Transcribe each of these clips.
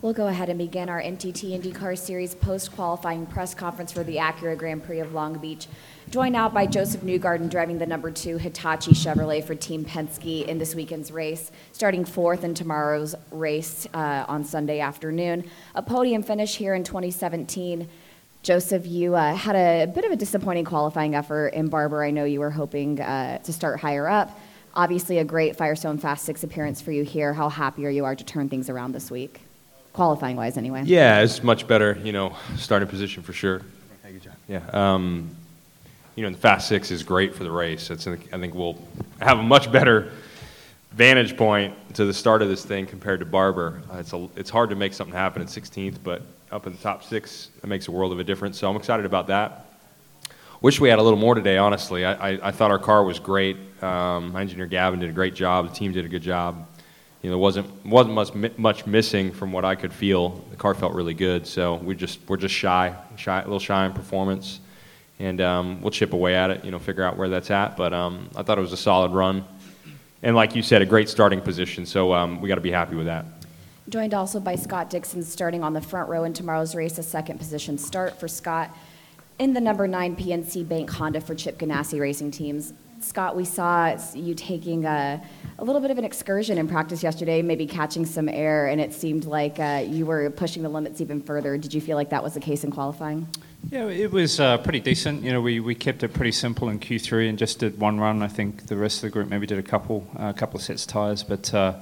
We'll go ahead and begin our NTT IndyCar Series post-qualifying press conference for the Acura Grand Prix of Long Beach. Joined now by Josef Newgarden driving the number two Hitachi Chevrolet for Team Penske in this weekend's race, starting fourth in tomorrow's race uh, on Sunday afternoon. A podium finish here in 2017. Josef, you uh, had a bit of a disappointing qualifying effort in Barber. I know you were hoping uh, to start higher up. Obviously, a great Firestone Fast Six appearance for you here. How happy are you are to turn things around this week? Qualifying wise anyway. Yeah, it's much better, you know, starting position for sure. Thank you, John. Yeah. Um, you know, the fast six is great for the race. It's, I think we'll have a much better vantage point to the start of this thing compared to Barber. Uh, it's, a, it's hard to make something happen at 16th, but up in the top six, it makes a world of a difference. So I'm excited about that. Wish we had a little more today, honestly. I, I, I thought our car was great. Um, my engineer Gavin did a great job. The team did a good job you know, wasn't wasn't much much missing from what I could feel. The car felt really good, so we just we're just shy, shy, a little shy in performance, and um, we'll chip away at it. You know, figure out where that's at. But um, I thought it was a solid run, and like you said, a great starting position. So um, we got to be happy with that. Joined also by Scott Dixon, starting on the front row in tomorrow's race, a second position start for Scott in the number nine PNC Bank Honda for Chip Ganassi Racing Teams. Scott, we saw you taking a, a, little bit of an excursion in practice yesterday, maybe catching some air, and it seemed like uh, you were pushing the limits even further. Did you feel like that was the case in qualifying? Yeah, it was uh, pretty decent. You know, we, we kept it pretty simple in Q3 and just did one run. I think the rest of the group maybe did a couple, uh, a couple of sets of tires, but uh,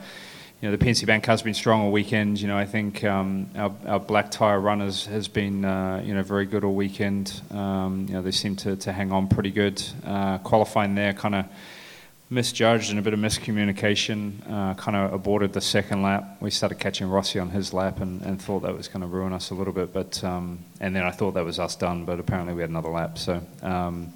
you know, the PNC Bank has been strong all weekend. You know, I think um, our, our black tire runners has been, uh, you know, very good all weekend. Um, you know, they seem to, to hang on pretty good. Uh, qualifying there kind of misjudged and a bit of miscommunication. Uh, kind of aborted the second lap. We started catching Rossi on his lap and, and thought that was going to ruin us a little bit. But um, and then I thought that was us done, but apparently we had another lap. So um,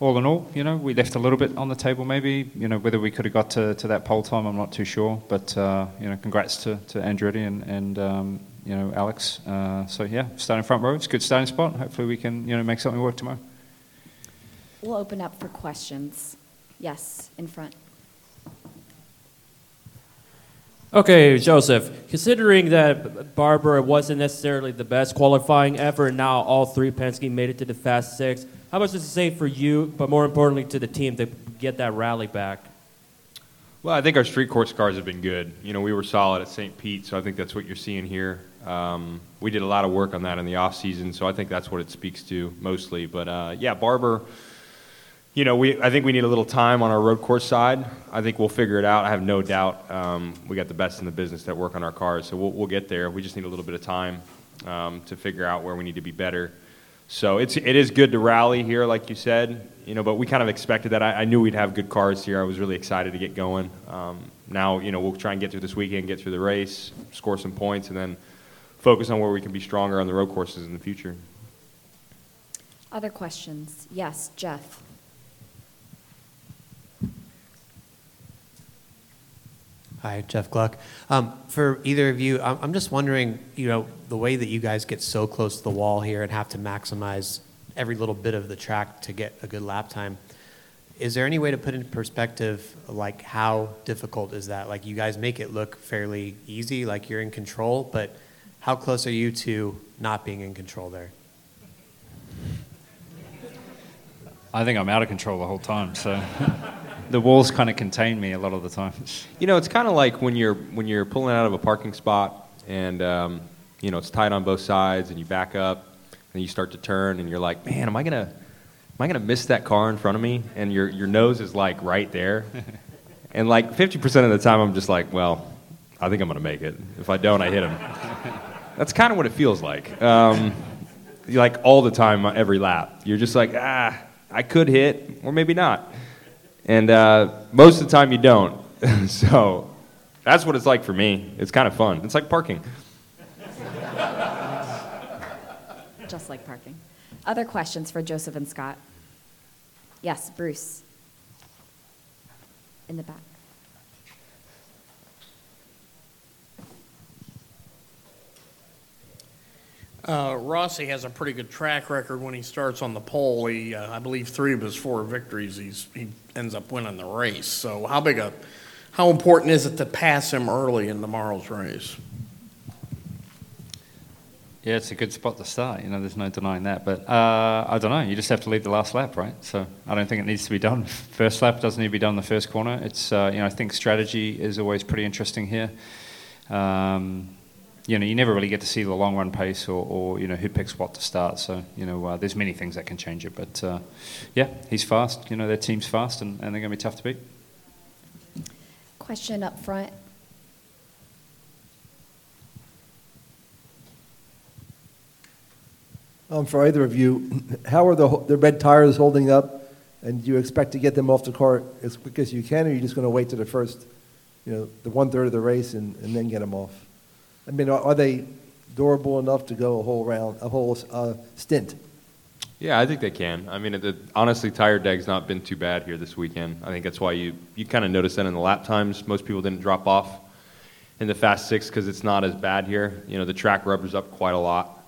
all in all, you know, we left a little bit on the table maybe. You know, whether we could have got to, to that pole time, I'm not too sure. But, uh, you know, congrats to, to Andretti and, and um, you know, Alex. Uh, so, yeah, starting front row, it's a good starting spot. Hopefully we can, you know, make something work tomorrow. We'll open up for questions. Yes, in front. Okay, Josef, considering that Barber wasn't necessarily the best qualifying ever, and now all three Penske made it to the Fast Six, how much does it say for you, but more importantly to the team, to get that rally back? Well, I think our street course cars have been good. You know, we were solid at St. Pete, so I think that's what you're seeing here. Um, we did a lot of work on that in the off season, so I think that's what it speaks to mostly. But uh, yeah, Barber. You know, we I think we need a little time on our road course side. I think we'll figure it out. I have no doubt. Um, we got the best in the business that work on our cars, so we'll, we'll get there. We just need a little bit of time um, to figure out where we need to be better. So it's it is good to rally here, like you said, you know. But we kind of expected that. I, I knew we'd have good cars here. I was really excited to get going. Um, now, you know, we'll try and get through this weekend, get through the race, score some points, and then focus on where we can be stronger on the road courses in the future. Other questions? Yes, Jeff. Hi, Jeff Gluck. Um, for either of you, I'm just wondering, you know, the way that you guys get so close to the wall here and have to maximize every little bit of the track to get a good lap time. Is there any way to put into perspective, like how difficult is that? Like you guys make it look fairly easy, like you're in control, but how close are you to not being in control there? I think I'm out of control the whole time, so. the walls kind of contain me a lot of the time. You know, it's kind of like when you're when you're pulling out of a parking spot and um, you know it's tight on both sides, and you back up and you start to turn, and you're like, man, am I gonna am I gonna miss that car in front of me? And your your nose is like right there, and like 50% of the time, I'm just like, well, I think I'm gonna make it. If I don't, I hit him. That's kind of what it feels like. Um, like all the time, every lap, you're just like, ah, I could hit, or maybe not. And uh, most of the time you don't. so that's what it's like for me. It's kind of fun. It's like parking. Just like parking. Other questions for Josef and Scott? Yes, Bruce. In the back. Uh, Rossi has a pretty good track record when he starts on the pole. He, uh, I believe, three of his four victories, he's, he ends up winning the race. So, how big a, how important is it to pass him early in tomorrow's race? Yeah, it's a good spot to start. You know, there's no denying that. But uh, I don't know. You just have to lead the last lap, right? So I don't think it needs to be done. First lap doesn't need to be done in the first corner. It's uh, you know I think strategy is always pretty interesting here. Um, you know, you never really get to see the long run pace or, or you know who picks what to start. So you know, uh, there's many things that can change it. But uh, yeah, he's fast. You know, their team's fast, and, and they're going to be tough to beat. Question up front. Um, for either of you, how are the, the red tires holding up? And do you expect to get them off the car as quick as you can, or are you just going to wait to the first, you know, the one third of the race and, and then get them off? I mean, are, are they durable enough to go a whole round, a whole uh, stint? Yeah, I think they can. I mean, the, honestly, tire deg's not been too bad here this weekend. I think that's why you, you kind of notice that in the lap times. Most people didn't drop off in the fast six because it's not as bad here. You know, the track rubbers up quite a lot,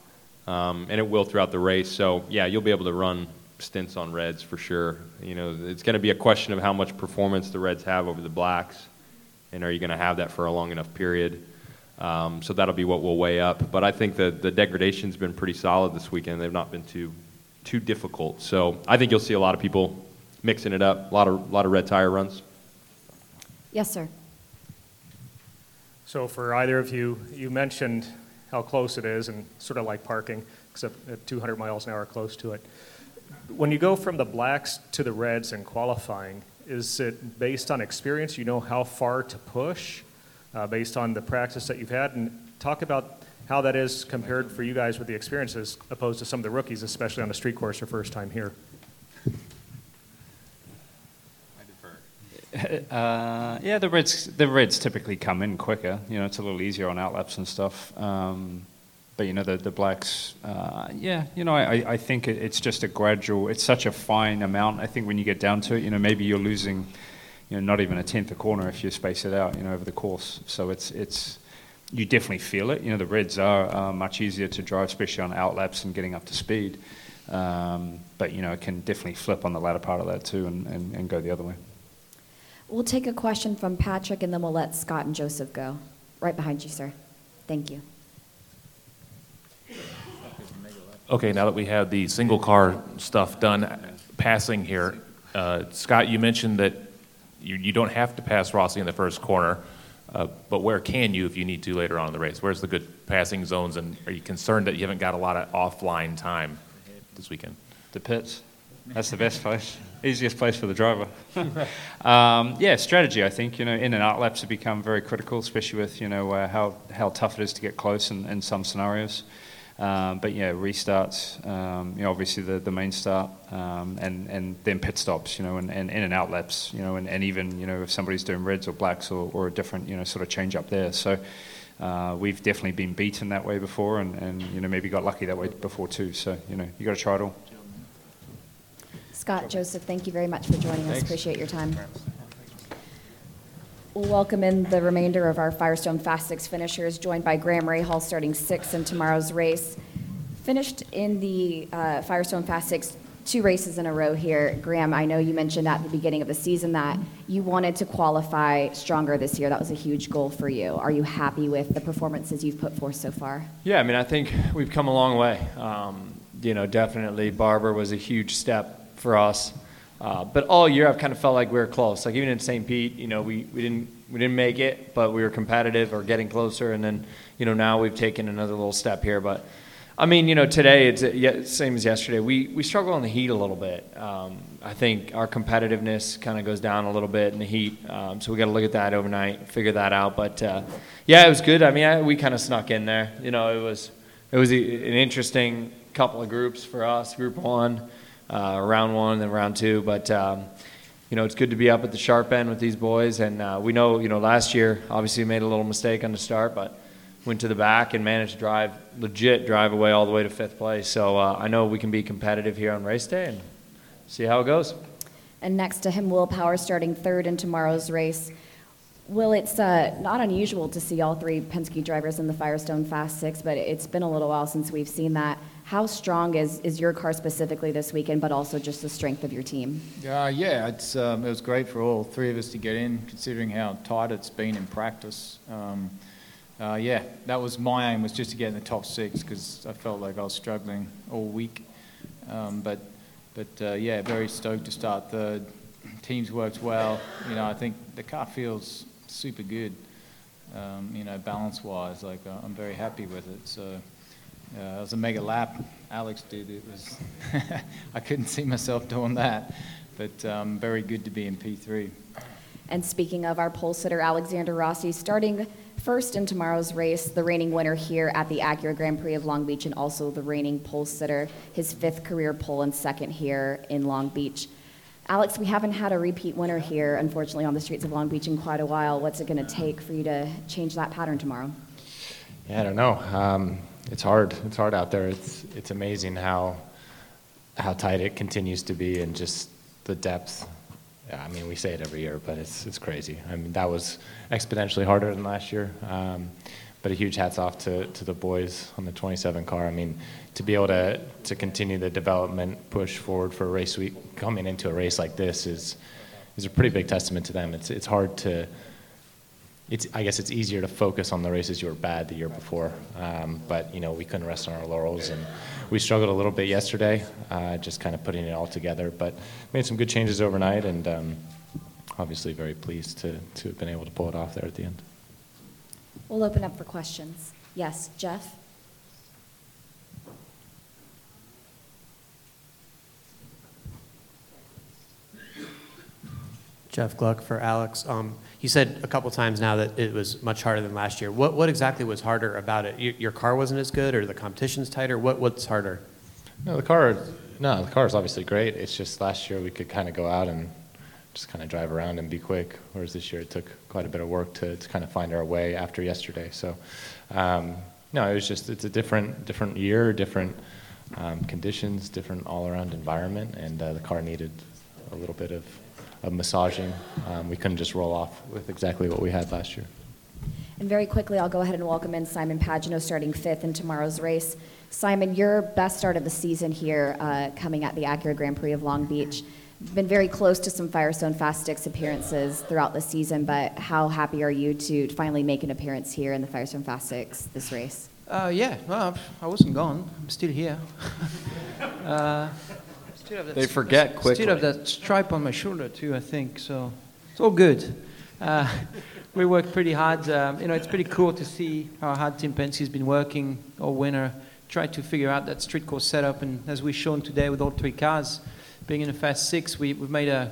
um, and it will throughout the race. So, yeah, you'll be able to run stints on reds for sure. You know, it's going to be a question of how much performance the reds have over the blacks, and are you going to have that for a long enough period? Um, so that'll be what we'll weigh up. But I think the, the degradation's been pretty solid this weekend. They've not been too too difficult. So I think you'll see a lot of people mixing it up. A lot of lot of red tire runs. Yes, sir. So for either of you, you mentioned how close it is and sort of like parking, except at 200 miles an hour close to it. When you go from the blacks to the reds in qualifying, is it based on experience? You know how far to push uh, based on the practice that you've had? And talk about how that is compared for you guys with the experiences opposed to some of the rookies, especially on a street course or first time here. Uh, yeah, the Reds the Reds typically come in quicker. You know, it's a little easier on outlaps and stuff. Um, but you know, the the blacks, uh, yeah, you know, I, I think it, it's just a gradual. It's such a fine amount. I think when you get down to it, you know, maybe you're losing, you know, not even a tenth a corner if you space it out, you know, over the course. So it's it's you definitely feel it. You know, the Reds are uh, much easier to drive, especially on outlaps and getting up to speed. Um, but you know, it can definitely flip on the latter part of that too, and, and, and go the other way. We'll take a question from Patrick and then we'll let Scott and Josef go. Right behind you, sir. Thank you. Okay, now that we have the single car stuff done, passing here, uh, Scott, you mentioned that you, you don't have to pass Rossi in the first corner, uh, but where can you if you need to later on in the race? Where's the good passing zones, and are you concerned that you haven't got a lot of offline time this weekend? The pits. That's the best place. Easiest place for the driver. um, yeah, strategy. I think you know in and out laps have become very critical, especially with you know uh, how how tough it is to get close in, in some scenarios. Um, but yeah, restarts. Um, you know, obviously the, the main start, um, and and then pit stops. You know, and, and in and out laps. You know, and, and even you know if somebody's doing reds or blacks or, or a different you know sort of change up there. So. Uh, we've definitely been beaten that way before, and, and you know maybe got lucky that way before too. So you know you got to try it all. Scott, Joseph, thank you very much for joining us. Appreciate your time. We'll welcome in the remainder of our Firestone Fast Six finishers, joined by Graham Rahal starting sixth in tomorrow's race. Finished in the uh, Firestone Fast Six two races in a row here. Graham, I know you mentioned at the beginning of the season that you wanted to qualify stronger this year. That was a huge goal for you. Are you happy with the performances you've put forth so far? Yeah, I mean, I think we've come a long way. Um, you know, definitely Barber was a huge step for us. Uh, but all year, I've kind of felt like we were close. Like even in St. Pete, you know, we, we didn't we didn't make it, but we were competitive or getting closer. And then, you know, now we've taken another little step here. But I mean, you know, today it's yeah, same as yesterday. We we struggle in the heat a little bit. Um, I think our competitiveness kind of goes down a little bit in the heat. Um, so we got to look at that overnight, figure that out. But uh, yeah, it was good. I mean, I, we kind of snuck in there. You know, it was it was a, an interesting couple of groups for us. Group one uh, round one and then round two. But um, you know, it's good to be up at the sharp end with these boys. And uh, we know, you know, last year obviously made a little mistake on the start, but went to the back and managed to drive legit drive away all the way to fifth place. So uh, I know we can be competitive here on race day and see how it goes. And next to him, Will Power starting third in tomorrow's race. Will, it's uh, not unusual to see all three Penske drivers in the Firestone Fast Six, but it's been a little while since we've seen that. How strong is, is your car specifically this weekend, but also just the strength of your team? Uh, yeah, it's, um, it was great for all three of us to get in, considering how tight it's been in practice. Um, uh, yeah, that was my aim was just to get in the top six because I felt like I was struggling all week. Um, but but uh, yeah, very stoked to start third. Teams worked well. You know, I think the car feels super good. Um, you know, balance wise, like uh, I'm very happy with it. So. Uh, it was a mega lap Alex did. It was I couldn't see myself doing that, but um, very good to be in P3. And speaking of our pole sitter, Alexander Rossi, starting first in tomorrow's race, the reigning winner here at the Acura Grand Prix of Long Beach, and also the reigning pole sitter, his fifth career pole and second here in Long Beach. Alex, we haven't had a repeat winner here, unfortunately, on the streets of Long Beach in quite a while. What's it going to take for you to change that pattern tomorrow? Yeah, I don't know. Um, it's hard. It's hard out there. It's it's amazing how how tight it continues to be, and just the depth. I mean, we say it every year, but it's it's crazy. I mean, that was exponentially harder than last year. Um, but a huge hats off to, to the boys on the 27 car. I mean, to be able to to continue the development push forward for a race week, coming into a race like this is is a pretty big testament to them. It's it's hard to it's, I guess it's easier to focus on the races you were bad the year before. Um, but, you know, we couldn't rest on our laurels. And we struggled a little bit yesterday, uh, just kind of putting it all together. But made some good changes overnight and um, obviously very pleased to, to have been able to pull it off there at the end. We'll open up for questions. Yes, Jeff? Jeff Gluck for Alex. Um, you said a couple times now that it was much harder than last year. What, what exactly was harder about it? Your, your car wasn't as good, or the competition's tighter? What, what's harder? No, the car. No, the car is obviously great. It's just last year we could kind of go out and just kind of drive around and be quick, whereas this year it took quite a bit of work to, to kind of find our way after yesterday. So, um, no, it was just it's a different different year, different um, conditions, different all-around environment, and uh, the car needed a little bit of of massaging. Um, we couldn't just roll off with exactly what we had last year. And very quickly, I'll go ahead and welcome in Simon Pagenaud starting fifth in tomorrow's race. Simon, your best start of the season here, uh, coming at the Acura Grand Prix of Long Beach. Been very close to some Firestone Fast Six appearances throughout the season, but how happy are you to finally make an appearance here in the Firestone Fast Six this race? Uh, yeah, well, I wasn't gone. I'm still here. uh, still have that, they forget quickly. Still have that stripe on my shoulder too, I think. So it's all good. Uh, we worked pretty hard. Um, you know, it's pretty cool to see how hard Team Penske's been working all winter, tried to figure out that street course setup, and as we've shown today with all three cars, being in the Fast Six, we, we've made a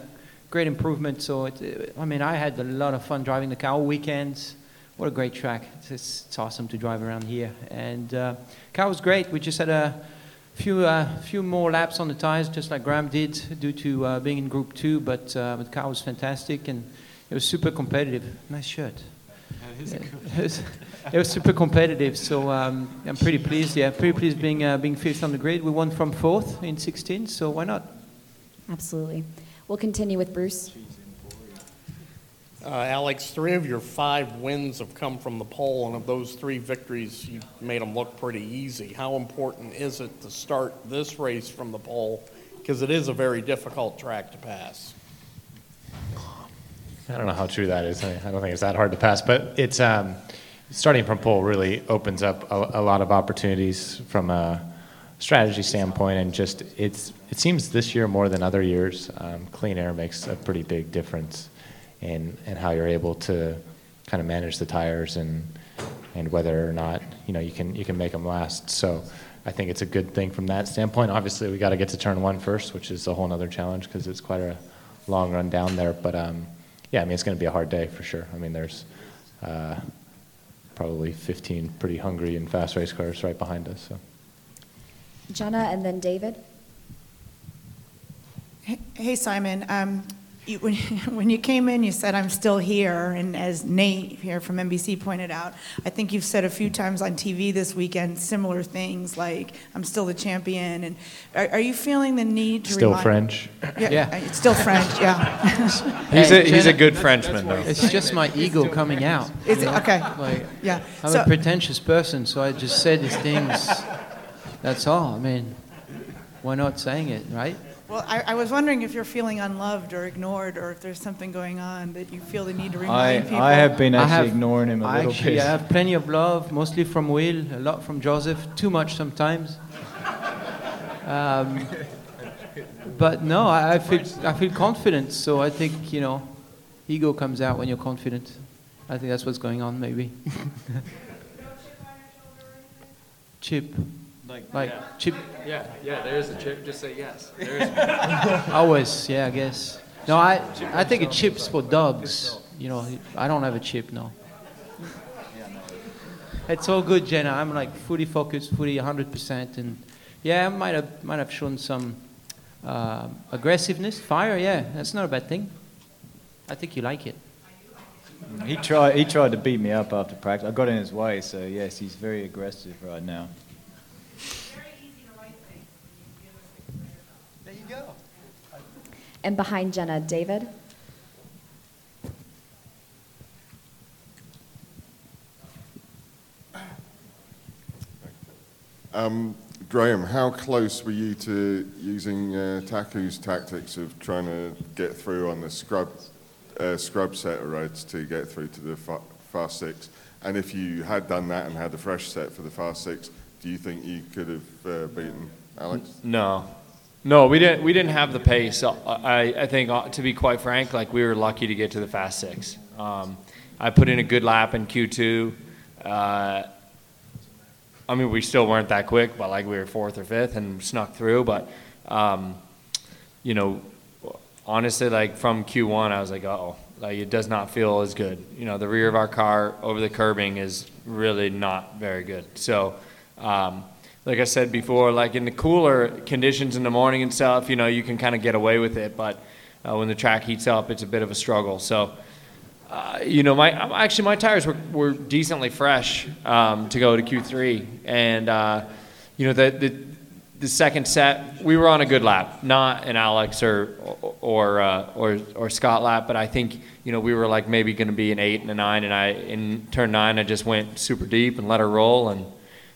great improvement. So, it, I mean, I had a lot of fun driving the car all weekends. What a great track! It's, it's awesome to drive around here, and uh, car was great. We just had a few uh, few more laps on the tires, just like Graham did, due to uh, being in Group Two. But uh, the car was fantastic, and it was super competitive. Nice shirt. It was, it was super competitive, so um, I'm pretty pleased. Yeah, pretty pleased being uh, being fifth on the grid. We won from fourth in 16, so why not? Absolutely. We'll continue with Bruce. Uh, Alex, three of your five wins have come from the pole, and of those three victories, you made them look pretty easy. How important is it to start this race from the pole? Because it is a very difficult track to pass. I don't know how true that is. I don't think it's that hard to pass, but it's um, starting from pole really opens up a, a, lot of opportunities from a strategy standpoint, and just it's it seems this year more than other years, um, clean air makes a pretty big difference and, and how you're able to kind of manage the tires and, and whether or not you know you can you can make them last. So I think it's a good thing from that standpoint. Obviously, we got to get to turn one first, which is a whole other challenge because it's quite a long run down there. But um, yeah, I mean it's going to be a hard day for sure. I mean there's uh, probably 15 pretty hungry and fast race cars right behind us. So. Jenna and then David. Hey, Simon. Um, you, when, when you came in, you said, I'm still here. And as Nate here from NBC pointed out, I think you've said a few times on TV this weekend similar things like, I'm still the champion. And are, are you feeling the need to Still remind- French? Yeah, Yeah. Uh, it's still French, yeah. He's a, Hey, he's a Jenna, good Frenchman, though. It's just my ego coming out. Is it? Okay. Like, Yeah. I'm So- a pretentious person, so I just say these things. That's all. I mean, why not saying it, right? Well, I, I was wondering if you're feeling unloved or ignored, or if there's something going on that you feel the need to I, remind people. I have been I actually have- ignoring him a little Actually, bit. I have plenty of love, mostly from Will, a lot from Josef, too much sometimes. Um, but no, I, I feel I feel confident. So I think you know, ego comes out when you're confident. I think that's what's going on, maybe. chip, like, chip. Yeah, yeah, there is a chip. Just say yes. There is. Always, yeah, I guess. No, I I think a chip's for dogs. You know, I don't have a chip, no. It's all good, Jenna. I'm like fully focused, fully 100%, and yeah, I might have might have shown some uh, aggressiveness, fire. Yeah, that's not a bad thing. I think you like it. He tried. He tried to beat me up after practice. I got in his way, so yes, he's very aggressive right now. There you go. And behind Jenna, David. Um, Graham, how close were you to using uh, Taku's tactics of trying to get through on the scrub uh, scrub set of roads to get through to the fa- fast six? And if you had done that and had a fresh set for the fast six, do you think you could have uh, beaten Alex? No, no, we didn't. We didn't have the pace. I, I think, uh, to be quite frank, like we were lucky to get to the fast six. Um, I put in a good lap in Q2. Uh, I mean, we still weren't that quick, but like we were fourth or fifth and snuck through. But um, you know, honestly, like from Q1, I was like, oh, like it does not feel as good. You know, the rear of our car over the curbing is really not very good. So. Um, like I said before, like in the cooler conditions in the morning and stuff, you know, you can kind of get away with it. But uh, when the track heats up, it's a bit of a struggle. So, uh, you know, my actually my tires were, were decently fresh um, to go to Q3, and uh, you know the, the the second set we were on a good lap, not an Alex or or uh, or or Scott lap, but I think you know we were like maybe going to be an eight and a nine, and I in turn nine I just went super deep and let her roll and.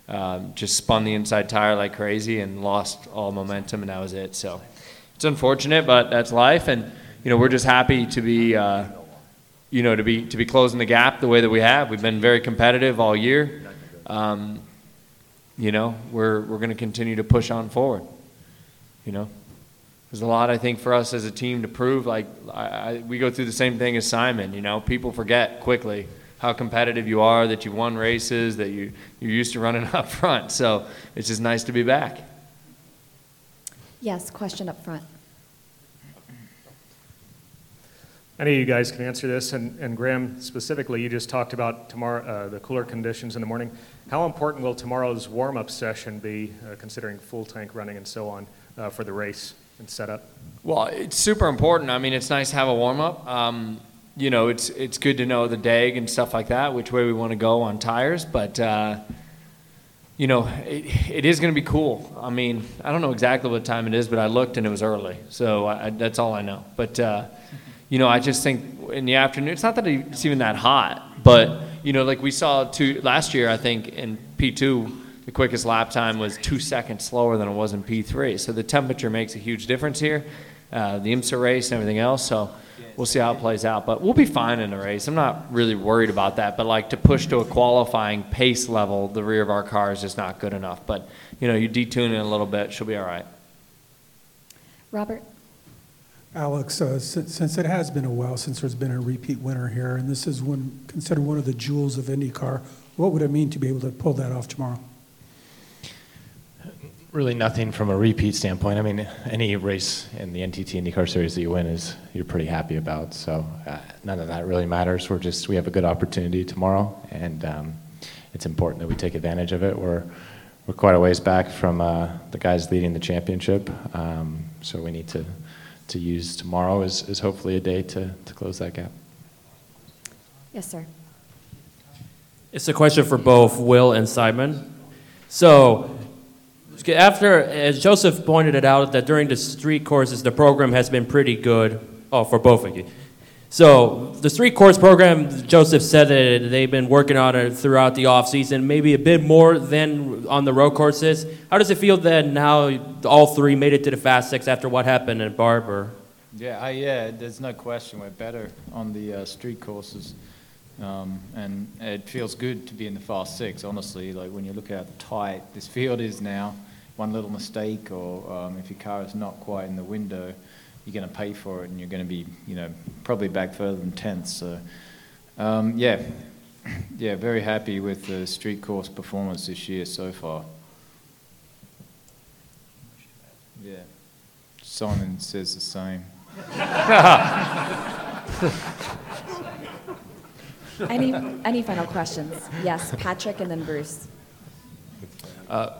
Um, just spun the inside tire like crazy and lost all momentum, and that was it. So it's unfortunate, but that's life. And you know, we're just happy to be, uh, you know, to be to be closing the gap the way that we have. We've been very competitive all year. Um, you know, we're we're going to continue to push on forward. You know, there's a lot I think for us as a team to prove. Like I, I, we go through the same thing as Simon. You know, people forget quickly how competitive you are, that you won races, that you, you're used to running up front. So it's just nice to be back. Yes, question up front. Any of you guys can answer this, and, and Graham, specifically, you just talked about tomorrow, uh, the cooler conditions in the morning. How important will tomorrow's warm-up session be, uh, considering full tank running and so on, uh, for the race and setup? Well, it's super important. I mean, it's nice to have a warm-up. Um, you know, it's it's good to know the deg and stuff like that, which way we want to go on tires. But uh, you know, it, it is going to be cool. I mean, I don't know exactly what time it is, but I looked and it was early, so I, that's all I know. But uh, you know, I just think in the afternoon, it's not that it's even that hot, but you know, like we saw two last year, I think in P2. The quickest lap time was two seconds slower than it was in P3. So the temperature makes a huge difference here. Uh, the IMSA race and everything else. So we'll see how it plays out. But we'll be fine in the race. I'm not really worried about that. But like to push to a qualifying pace level, the rear of our car is just not good enough. But you know, you detune it a little bit, she'll be all right. Robert? Alex, uh, since, since it has been a while since there's been a repeat winner here, and this is one considered one of the jewels of IndyCar, what would it mean to be able to pull that off tomorrow? Really nothing from a repeat standpoint. I mean, any race in the NTT IndyCar Series that you win is you're pretty happy about. So uh, none of that really matters. We're just we have a good opportunity tomorrow, and um, it's important that we take advantage of it. We're we're quite a ways back from uh, the guys leading the championship, um, so we need to to use tomorrow as, as hopefully a day to, to close that gap. Yes, sir. It's a question for both Will and Simon. So, after, as Josef pointed it out, that during the street courses, the program has been pretty good. Oh, for both of you. So the street course program, Josef said that they've been working on it throughout the off season, maybe a bit more than on the road courses. How does it feel that now all three made it to the Fast Six after what happened at Barber? Yeah, I, yeah, there's no question we're better on the uh, street courses. Um, and it feels good to be in the fast six, honestly. Like when you look how tight this field is now, one little mistake or um, if your car is not quite in the window, you're going to pay for it and you're going to be, you know, probably back further than 10th. So, um, yeah, yeah, very happy with the street course performance this year so far. Yeah, Simon says the same. Any, any final questions? Yes, Patrick and then Bruce. Uh,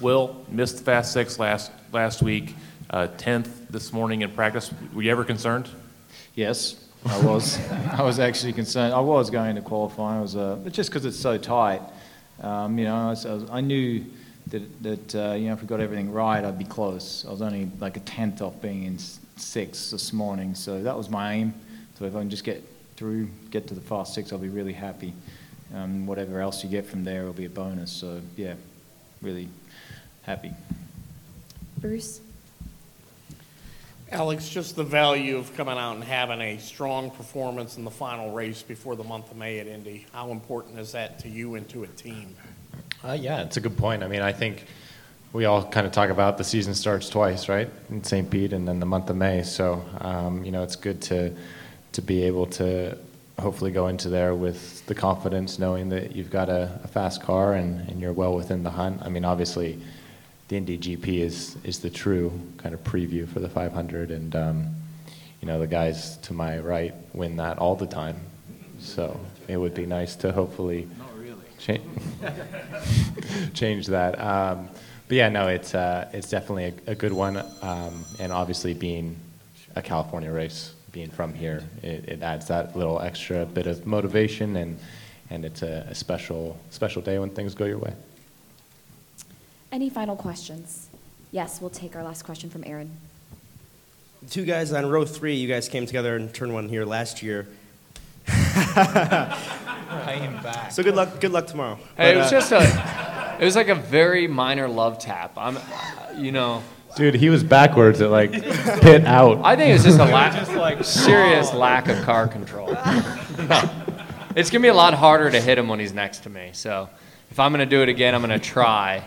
Will missed Fast Six last, last week, uh, 10th this morning in practice. Were you ever concerned? Yes, I was. I was actually concerned. I was going to qualify. I was, uh, just because it's so tight, um, you know, I, was, I knew that, that uh, you know, if we got everything right, I'd be close. I was only like a tenth off being in six this morning, so that was my aim. So if I can just get through, get to the fast six, I'll be really happy. Um, whatever else you get from there will be a bonus. So yeah, really happy. Bruce? Alex, just the value of coming out and having a strong performance in the final race before the month of May at Indy. How important is that to you and to a team? Uh, yeah, it's a good point. I mean, I think we all kind of talk about the season starts twice, right? In St. Pete and then the month of May. So, um, you know, it's good to to be able to hopefully go into there with the confidence knowing that you've got a, a fast car and, and you're well within the hunt. I mean, obviously, the Indy GP is is the true kind of preview for the 500, and um, you know the guys to my right win that all the time. So it would be nice to hopefully cha- change that. Um, but yeah, no, it's uh, it's definitely a, a good one, um, and obviously being a California race, being from here, it, it adds that little extra bit of motivation, and and it's a, a special special day when things go your way. Any final questions? Yes, we'll take our last question from Aaron. Two guys on row three, you guys came together in turn one here last year. I am back. So good luck. Good luck tomorrow. Hey, it was uh, just a, it was like a very minor love tap. I'm, you know. Dude, he was backwards at like pit out. I think it's just a lack, just like serious lack of car control. It's gonna be a lot harder to hit him when he's next to me. So, if I'm gonna do it again, I'm gonna try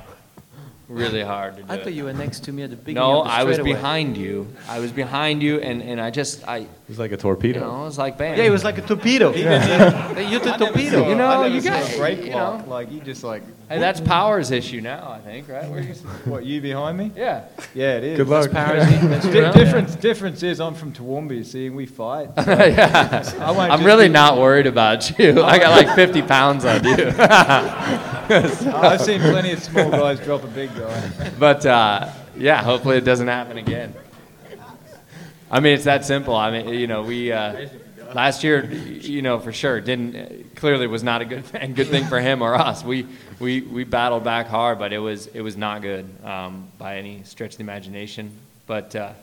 really hard to do I it. thought you were next to me at the beginning No, of the I was straightaway. behind you. I was behind you, and, and I just I. He's like a torpedo. You know, it was like bam. Yeah, he was like a torpedo. Yeah. You're the torpedo. You know, I never you saw got a brake you block. know. Like you just like. Hey, that's Power's issue now, I think, right? Where you, What you behind me? Yeah. Yeah, it is. Good luck. That's Power's Di- That's right. difference, difference is I'm from Toowoomba, you see, and we fight. yeah. I won't I'm just really be- not worried about you. Oh. I got like 50 pounds on you. I've seen plenty of small guys drop a big guy. But uh, yeah, hopefully it doesn't happen again. I mean, it's that simple. I mean, you know, we uh, last year, you know, for sure didn't clearly was not a good thing, good thing for him or us. We we we battled back hard, but it was it was not good um, by any stretch of the imagination. But uh,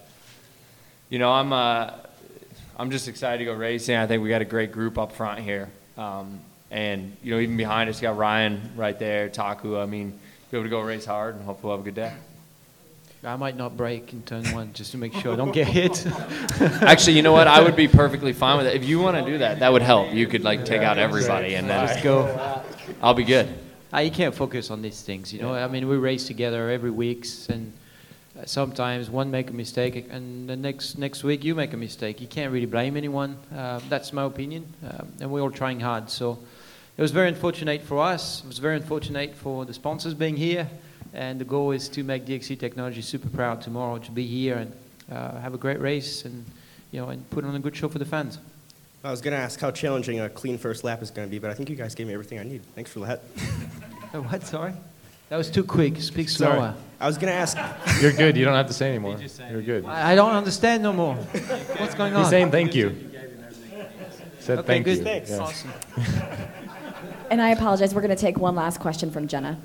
you know, I'm uh, I'm just excited to go racing. I think we got a great group up front here, um, and you know, even behind us, you got Ryan right there, Taku. I mean, be able to go race hard, and hopefully we'll have a good day. I might not break in turn one just to make sure I don't get hit. Actually, you know what? I would be perfectly fine with it. If you want to do that, that would help. You could like take out everybody and then Let's go. I'll be good. Ah, you can't focus on these things, you know. I mean, we race together every week, and uh, sometimes one make a mistake, and the next next week you make a mistake. You can't really blame anyone. Uh, that's my opinion, um, and we're all trying hard. So it was very unfortunate for us. It was very unfortunate for the sponsors being here, and the goal is to make DXC Technology super proud tomorrow to be here and uh, have a great race, and you know, and put on a good show for the fans. I was going to ask how challenging a clean first lap is going to be, but I think you guys gave me everything I need. Thanks for that. Oh, what? Sorry. That was too quick. Speak Sorry. slower. I was going to ask. You're good. You don't have to say anymore. You're good. I I don't understand no more. What's going on? He's saying thank you. Said Okay, thank good. you. Thanks. Yeah. Awesome. And I apologize, we're going to take one last question from Jenna.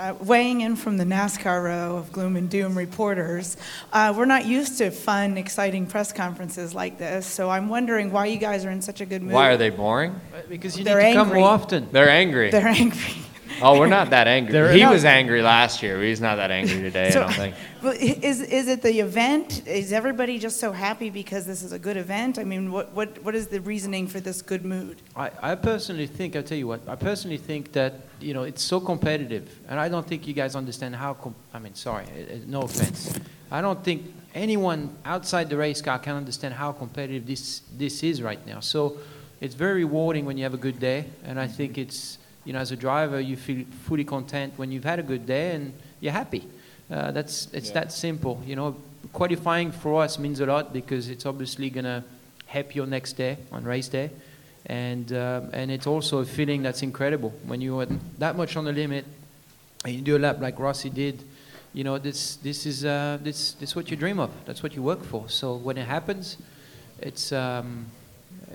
uh, weighing in from the NASCAR row of gloom and doom reporters, uh, we're not used to fun, exciting press conferences like this. So I'm wondering why you guys are in such a good mood. Why are they boring? Because you They're need to come more often. They're angry. They're angry. Oh, we're not that angry. They're- he No. was angry last year. He's not that angry today, So- I don't think. Well, i- is, is it the event? Is everybody just so happy because this is a good event? I mean, what, what, what is the reasoning for this good mood? I, I personally think, I'll tell you what, I personally think that, you know, it's so competitive. And I don't think you guys understand how, com- I mean, sorry, uh, uh, no offense. I don't think anyone outside the race car can understand how competitive this, this is right now. So it's very rewarding when you have a good day. And I think it's, you know, as a driver, you feel fully content when you've had a good day and you're happy. Uh, that's, it's that simple. You know, qualifying for us means a lot because it's obviously going to help your next day on race day. And, um, and it's also a feeling that's incredible when you are that much on the limit and you do a lap like Rossi did. You know, this, this, is, uh, this, this is what you dream of. That's what you work for. So when it happens, it's, um,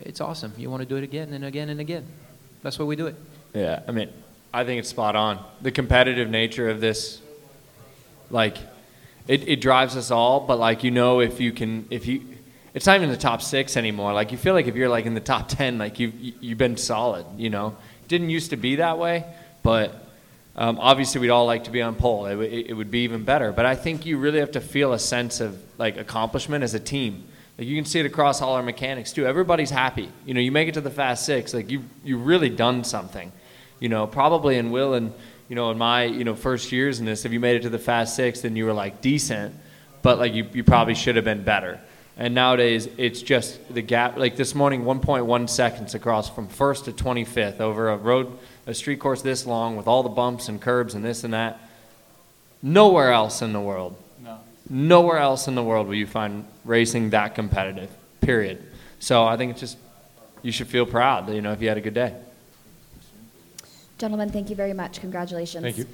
it's awesome. You want to do it again and again and again. That's why we do it. Yeah, I mean, I think it's spot on. The competitive nature of this, like, it, it drives us all. But like, you know, if you can, if you, it's not even the top six anymore. Like, you feel like if you're like in the top ten, like you've you've been solid. You know, didn't used to be that way, but um, obviously we'd all like to be on pole. It, w- it, would be even better. But I think you really have to feel a sense of like accomplishment as a team. Like you can see it across all our mechanics too. Everybody's happy. You know, you make it to the fast six, like you you really done something. You know, probably in Will and you know in my you know first years in this, if you made it to the fast six, then you were like decent, but like you you probably should have been better. And nowadays, it's just the gap. Like this morning, 1.1 seconds across from first to 25th over a road, a street course this long with all the bumps and curbs and this and that. Nowhere else in the world. No. Nowhere else in the world will you find racing that competitive. Period. So I think it's just you should feel proud. You know, if you had a good day. Gentlemen, thank you very much. Congratulations. Thank you.